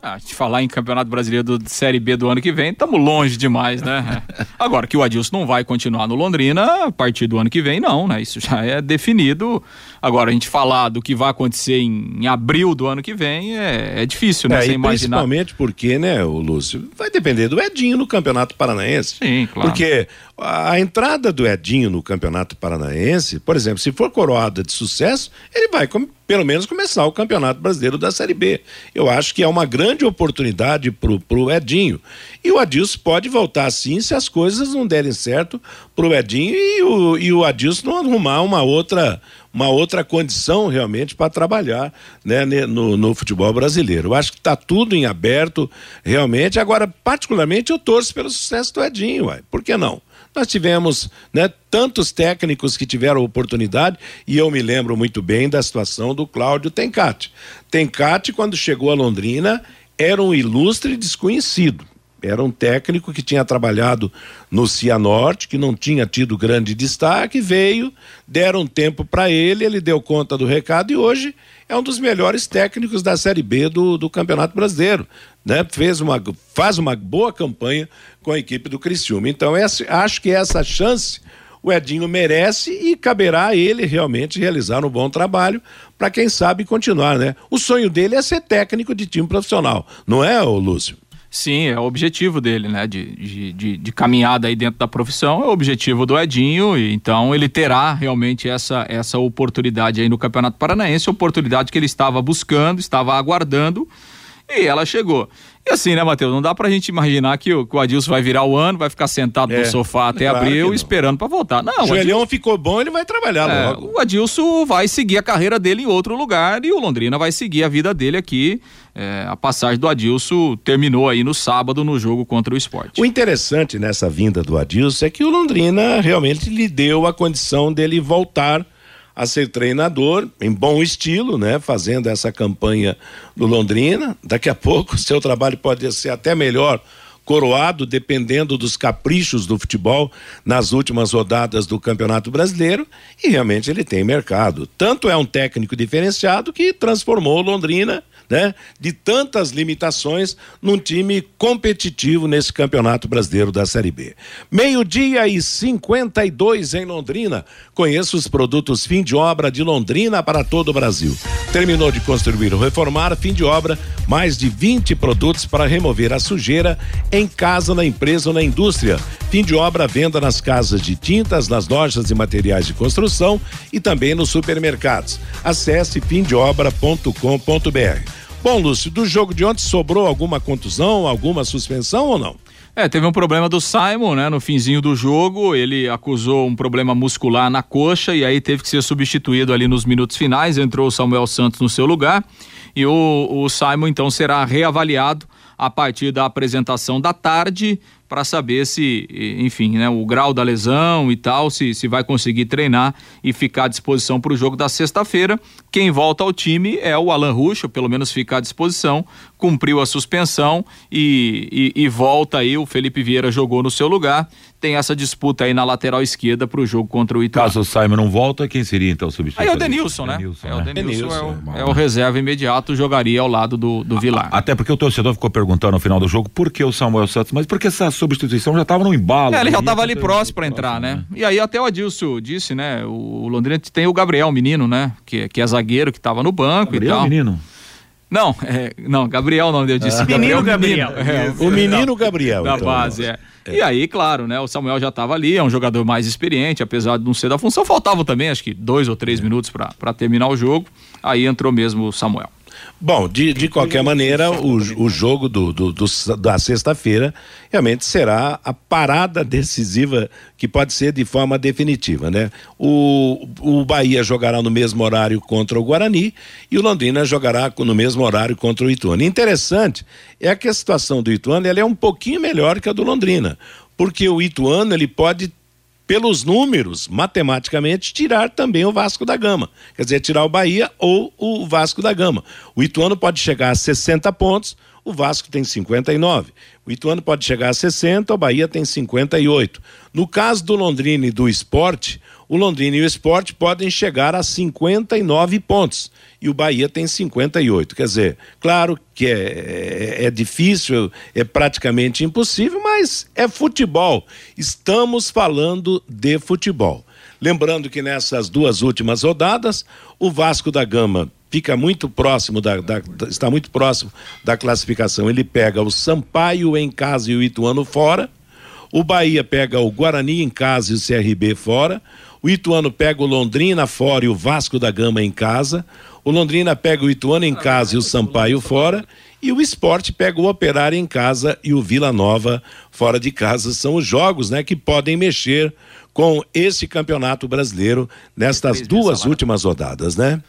Ah, de falar em Campeonato Brasileiro do Série B do ano que vem, estamos longe demais, né? *laughs* Agora que o Adilson não vai continuar no Londrina a partir do ano que vem, não, né? Isso já é definido. Agora, a gente falar do que vai acontecer em, em abril do ano que vem é, é difícil, né? É, Você imaginar. Principalmente porque, né, o Lúcio, vai depender do Edinho no Campeonato Paranaense. Sim, claro. Porque a entrada do Edinho no Campeonato Paranaense, por exemplo, se for coroada de sucesso, ele vai pelo menos começar o Campeonato Brasileiro da Série B. Eu acho que é uma grande oportunidade pro, pro Edinho. E o Adilson pode voltar assim se as coisas não derem certo pro Edinho e o, e o Adilson não arrumar uma outra uma outra condição realmente para trabalhar né, no, no, futebol brasileiro. Eu acho que está tudo em aberto realmente. Agora, particularmente, eu torço pelo sucesso do Edinho, uai. por que não? Nós tivemos né, tantos técnicos que tiveram oportunidade, e eu me lembro muito bem da situação do Cláudio Tencati. Tencati, quando chegou a Londrina, era um ilustre desconhecido. Era um técnico que tinha trabalhado no Cianorte, que não tinha tido grande destaque, veio, deram tempo para ele, ele deu conta do recado e hoje é um dos melhores técnicos da Série B do, do Campeonato Brasileiro. Né? Fez uma, faz uma boa campanha com a equipe do Criciúma. Então, essa, acho que essa chance o Edinho merece e caberá a ele realmente realizar um bom trabalho para quem sabe continuar, né? O sonho dele é ser técnico de time profissional, não é, Lúcio? Sim, é o objetivo dele, né? De, de, de, de, caminhada aí dentro da profissão, é o objetivo do Edinho, e então ele terá realmente essa, essa oportunidade aí no Campeonato Paranaense, oportunidade que ele estava buscando, estava aguardando, e ela chegou. E assim, né, Matheus? Não dá pra gente imaginar que o, que o Adilson vai virar o ano, vai ficar sentado é, no sofá até claro abril esperando para voltar. Não, o Joelhão ficou bom, ele vai trabalhar é, logo. O Adilson vai seguir a carreira dele em outro lugar e o Londrina vai seguir a vida dele aqui. É, a passagem do Adilson terminou aí no sábado no jogo contra o esporte. O interessante nessa vinda do Adilson é que o Londrina realmente lhe deu a condição dele voltar a ser treinador em bom estilo, né? Fazendo essa campanha do Londrina. Daqui a pouco *laughs* seu trabalho pode ser até melhor coroado dependendo dos caprichos do futebol nas últimas rodadas do Campeonato Brasileiro e realmente ele tem mercado. Tanto é um técnico diferenciado que transformou Londrina né, de tantas limitações num time competitivo nesse Campeonato Brasileiro da Série B. Meio-dia e 52 em Londrina. Conheça os produtos fim de obra de Londrina para todo o Brasil. Terminou de construir ou reformar, fim de obra, mais de 20 produtos para remover a sujeira em casa, na empresa ou na indústria. Fim de obra, venda nas casas de tintas, nas lojas de materiais de construção e também nos supermercados. Acesse fimdeobra.com.br. Bom, Lúcio, do jogo de ontem sobrou alguma contusão, alguma suspensão ou não? É, teve um problema do Simon, né? No finzinho do jogo, ele acusou um problema muscular na coxa e aí teve que ser substituído ali nos minutos finais. Entrou o Samuel Santos no seu lugar e o, o Simon então será reavaliado a partir da apresentação da tarde para saber se, enfim, né, o grau da lesão e tal, se, se vai conseguir treinar e ficar à disposição para o jogo da sexta-feira. Quem volta ao time é o Alan Ruschel, pelo menos ficar à disposição, cumpriu a suspensão e, e, e volta aí. O Felipe Vieira jogou no seu lugar. Tem essa disputa aí na lateral esquerda para o jogo contra o Ituano. Caso o Simon não volta, quem seria então o substituto? Aí é o Denilson, né? Denilson, é o né? Denilson, Denilson, é, o, é o reserva imediato, jogaria ao lado do, do Vilar. Até porque o torcedor ficou perguntando no final do jogo por que o Samuel Santos, mas porque essa substituição já estava no embalo. É, ele já estava ali ter- próximo para entrar, né? E aí até o Adilson disse, né? O Londrina tem o Gabriel, menino, né? Que, que é zagueiro, que estava no banco Gabriel, e tal. menino? Não, é, não, Gabriel não, eu disse Ah. Gabriel, Menino. Gabriel. É, O menino Gabriel, Da então. base, é. E aí, claro, né? O Samuel já estava ali, é um jogador mais experiente, apesar de não ser da função. Faltavam também, acho que dois ou três minutos para terminar o jogo. Aí entrou mesmo o Samuel. Bom, de, de qualquer maneira, o, o jogo do, do- do- da sexta-feira realmente será a parada decisiva que pode ser de forma definitiva, né? O, o Bahia jogará no mesmo horário contra o Guarani e o Londrina jogará no mesmo horário contra o Ituano. Interessante é que a situação do Ituano ela é um pouquinho melhor que a do Londrina, porque o Ituano ele pode pelos números, matematicamente, tirar também o Vasco da Gama. Quer dizer, tirar o Bahia ou o Vasco da Gama. O Ituano pode chegar a 60 pontos, o Vasco tem 59. O Ituano pode chegar a 60, o Bahia tem 58. No caso do Londrina e do esporte, o Londrina e o esporte podem chegar a 59 pontos. E o Bahia tem 58. Quer dizer, claro que é, é, é difícil, é praticamente impossível, mas é futebol. Estamos falando de futebol. Lembrando que nessas duas últimas rodadas, o Vasco da Gama fica muito próximo da, da- está muito próximo da classificação. Ele pega o Sampaio em casa e o Ituano fora. O Bahia pega o Guarani em casa e o CRB fora. O Ituano pega o Londrina fora e o Vasco da Gama em casa. O Londrina pega o Ituano em casa e o Sampaio fora. E o Esporte pega o Operário em casa e o Vila Nova fora de casa. São os jogos, né, que podem mexer com esse campeonato brasileiro nestas duas últimas rodadas, né?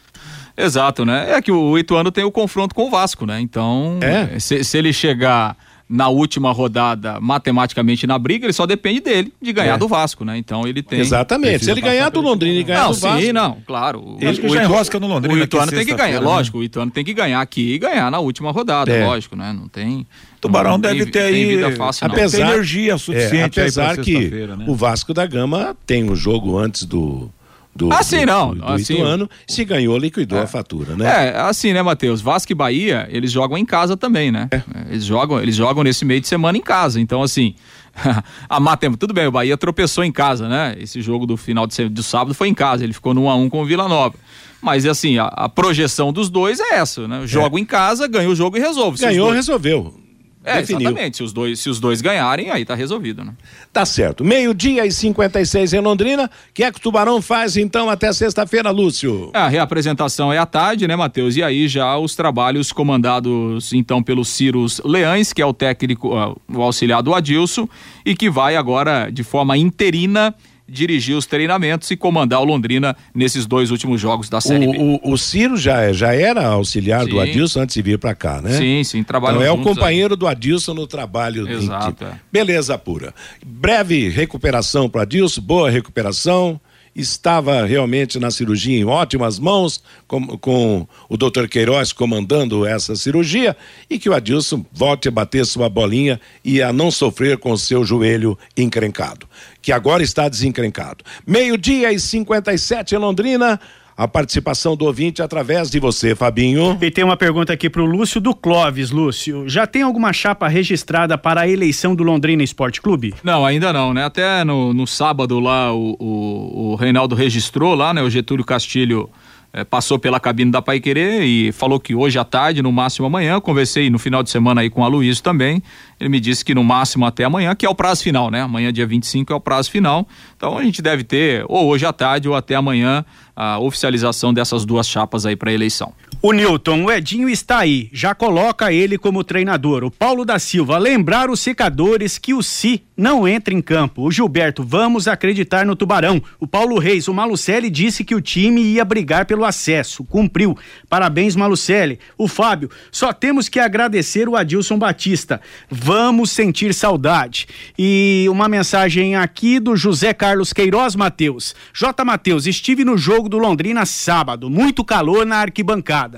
Exato, né? É que o Ituano tem o confronto com o Vasco, né? Então, É. se, se ele chegar na última rodada matematicamente na briga, ele só depende dele de ganhar É. do Vasco, né? Então ele tem. Exatamente. Se ele ganhar do Londrina e ganhar não, do Vasco. sim, não, claro. Ele- O- que o já enrosca no Londrina O Ituano tem que ganhar, né? lógico. O Ituano tem que ganhar aqui e ganhar na última rodada, É. lógico, né? Não tem. Tubarão não tem deve vi- ter tem aí fácil. Tem energia suficiente é, apesar que né? o Vasco da Gama tem um jogo antes do do, Ah, sim, do- não. do, do Ah, sim. Ituano, se ganhou, liquidou a fatura, né? É, assim, né, Matheus? Vasco e Bahia, eles jogam em casa também, né? É. Eles jogam, eles jogam nesse meio de semana em casa. Então, assim, *laughs* a matemática, tudo bem, o Bahia tropeçou em casa, né? Esse jogo do final de, do sábado foi em casa, ele ficou no 1 a 1 com o Vila Nova. Mas assim, a, a projeção dos dois é essa, né? Joga em casa, ganha o jogo e resolve. Ganhou, resolveu. É, definiu. exatamente. Se os, dois, se os dois ganharem, aí tá resolvido, né? Tá certo. Meio-dia e 56 em Londrina. O que é que o Tubarão faz então até sexta-feira, Lúcio? A reapresentação é à tarde, né, Matheus? E aí já os trabalhos comandados então pelo Cirus Leães, que é o técnico, ah, o auxiliar do Adilson, e que vai agora de forma interina dirigir os treinamentos e comandar o Londrina nesses dois últimos jogos da Série B. O, o, o Ciro já, já era auxiliar do Sim. Adilson antes de vir para cá, né? Sim, sim, trabalham Então é o companheiro do Adilson no trabalho. Exato, é. Beleza pura. Breve recuperação para Adilson, boa recuperação. Estava realmente na cirurgia em ótimas mãos, com, com o Dr. Queiroz comandando essa cirurgia, e que o Adilson volte a bater sua bolinha e a não sofrer com seu joelho encrencado, que agora está desencrencado. Meio-dia e 57 em Londrina. A participação do ouvinte através de você, Fabinho. E tem uma pergunta aqui pro Lúcio do Clóvis, Lúcio. Já tem alguma chapa registrada para a eleição do Londrina Esporte Clube? Não, ainda não, né? Até no, no sábado lá o, o, o Reinaldo registrou lá, né? O Getúlio Castilho eh, passou pela cabine da Pai Querer e falou que hoje à tarde, no máximo amanhã, conversei no final de semana aí com a Luiz também. Ele me disse que no máximo até amanhã, que é o prazo final, né? Amanhã, dia 25, é o prazo final. Então a gente deve ter, ou hoje à tarde ou até amanhã, a oficialização dessas duas chapas aí para eleição. O Newton, o Edinho está aí, já coloca ele como treinador. O Paulo da Silva, lembrar os secadores que o Si não entra em campo. O Gilberto, vamos acreditar no Tubarão. O Paulo Reis, o Malucelli disse que o time ia brigar pelo acesso, cumpriu. Parabéns, Malucelli. O Fábio, só temos que agradecer o Adilson Batista. Vamos sentir saudade. E uma mensagem aqui do José Carlos Queiroz Mateus. J. Mateus, estive no jogo do Londrina sábado, muito calor na arquibancada.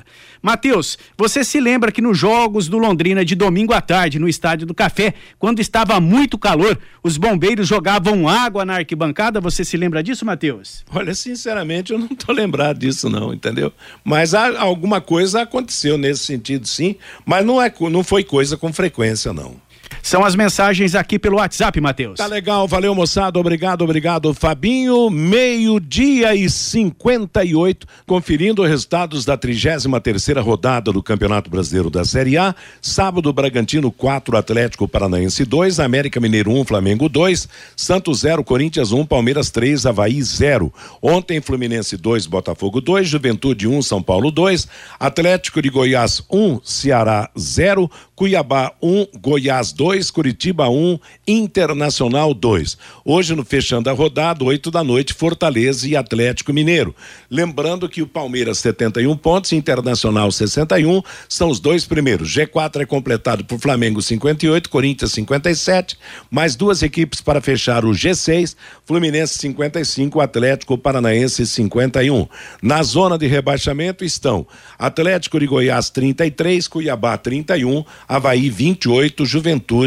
Matheus, você se lembra que nos jogos do Londrina de domingo à tarde, no Estádio do Café, quando estava muito calor, os bombeiros jogavam água na arquibancada? Você se lembra disso, Matheus? Olha, sinceramente, eu não estou lembrado disso, não, entendeu? Mas há, alguma coisa aconteceu nesse sentido, sim, mas não, é, não foi coisa com frequência, não. São as mensagens aqui pelo WhatsApp, Matheus. Tá legal, valeu moçada, obrigado, obrigado Fabinho. Meio-dia e 58, conferindo os resultados da 33 terceira rodada do Campeonato Brasileiro da Série A. Sábado, Bragantino 4, Atlético Paranaense 2, América Mineiro 1, Flamengo 2, Santos 0, Corinthians 1, Palmeiras 3, Havaí 0. Ontem, Fluminense 2, Botafogo 2, Juventude 1, São Paulo 2, Atlético de Goiás 1, Ceará 0, Cuiabá 1, Goiás 2, Curitiba 1, Internacional 2. Hoje, no fechando a rodada, 8 da noite, Fortaleza e Atlético Mineiro. Lembrando que o Palmeiras 71 pontos, Internacional 61, são os dois primeiros. G4 é completado por Flamengo 58, Corinthians 57, mais duas equipes para fechar o G6, Fluminense 55, Atlético Paranaense 51. Na zona de rebaixamento estão Atlético de Goiás 33, Cuiabá 31, Havaí 28, Juventude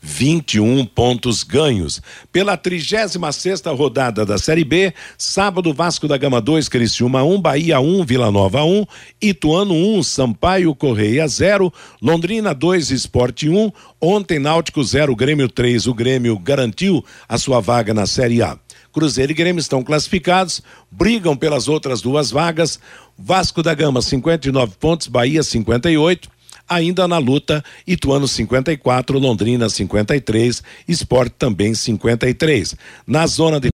21 pontos ganhos. Pela 36 sexta rodada da Série B, sábado Vasco da Gama 2, Criciúma 1, Bahia 1, Vila Nova 1, Ituano 1, Sampaio Correia 0, Londrina 2, Esporte 1, ontem Náutico 0, Grêmio 3, o Grêmio garantiu a sua vaga na Série A. Cruzeiro e Grêmio estão classificados, brigam pelas outras duas vagas. Vasco da Gama 59 pontos, Bahia 58, ainda na luta, Ituano 54, Londrina 53, Esporte também 53. Na zona de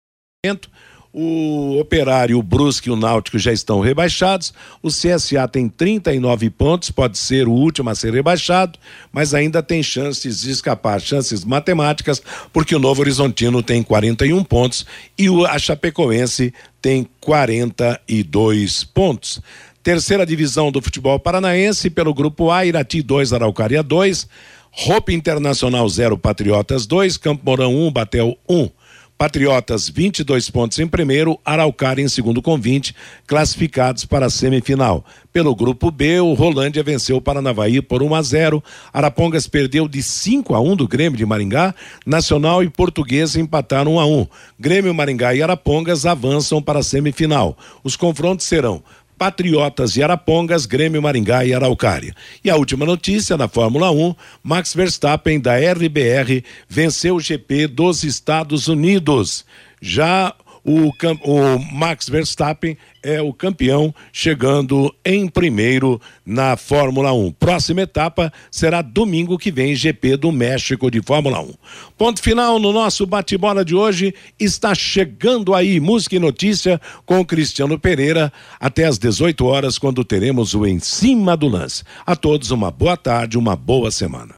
o Operário, o Brusque e o Náutico já estão rebaixados. O CSA tem 39 pontos, pode ser o último a ser rebaixado, mas ainda tem chances de escapar, chances matemáticas, porque o Novo Horizontino tem 41 pontos e o Chapecoense tem 42 pontos. Terceira divisão do futebol paranaense, pelo grupo A, Irati 2, Araucária 2, Roupa Internacional 0, Patriotas 2, Campo Mourão 1, um, Batel 1. Um. Patriotas 22 pontos em primeiro, Araucária em segundo com 20, classificados para a semifinal. Pelo grupo B, o Rolândia venceu o Paranavaí por 1 a 0. Arapongas perdeu de 5 a 1 do Grêmio de Maringá. Nacional e Portuguesa empataram 1 a 1. Grêmio, Maringá e Arapongas avançam para a semifinal. Os confrontos serão Patriotas e Arapongas, Grêmio Maringá e Araucária. E a última notícia na Fórmula 1, Max Verstappen da RBR venceu o GP dos Estados Unidos. Já o, o, Max Verstappen é o campeão, chegando em primeiro na Fórmula 1. Próxima etapa será domingo que vem, GP do México de Fórmula 1. Ponto final no nosso bate-bola de hoje. Está chegando aí música e notícia com Cristiano Pereira até às 18 horas, quando teremos o Em Cima do Lance. A todos uma boa tarde, uma boa semana.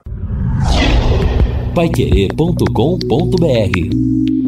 Paiquerê.com.br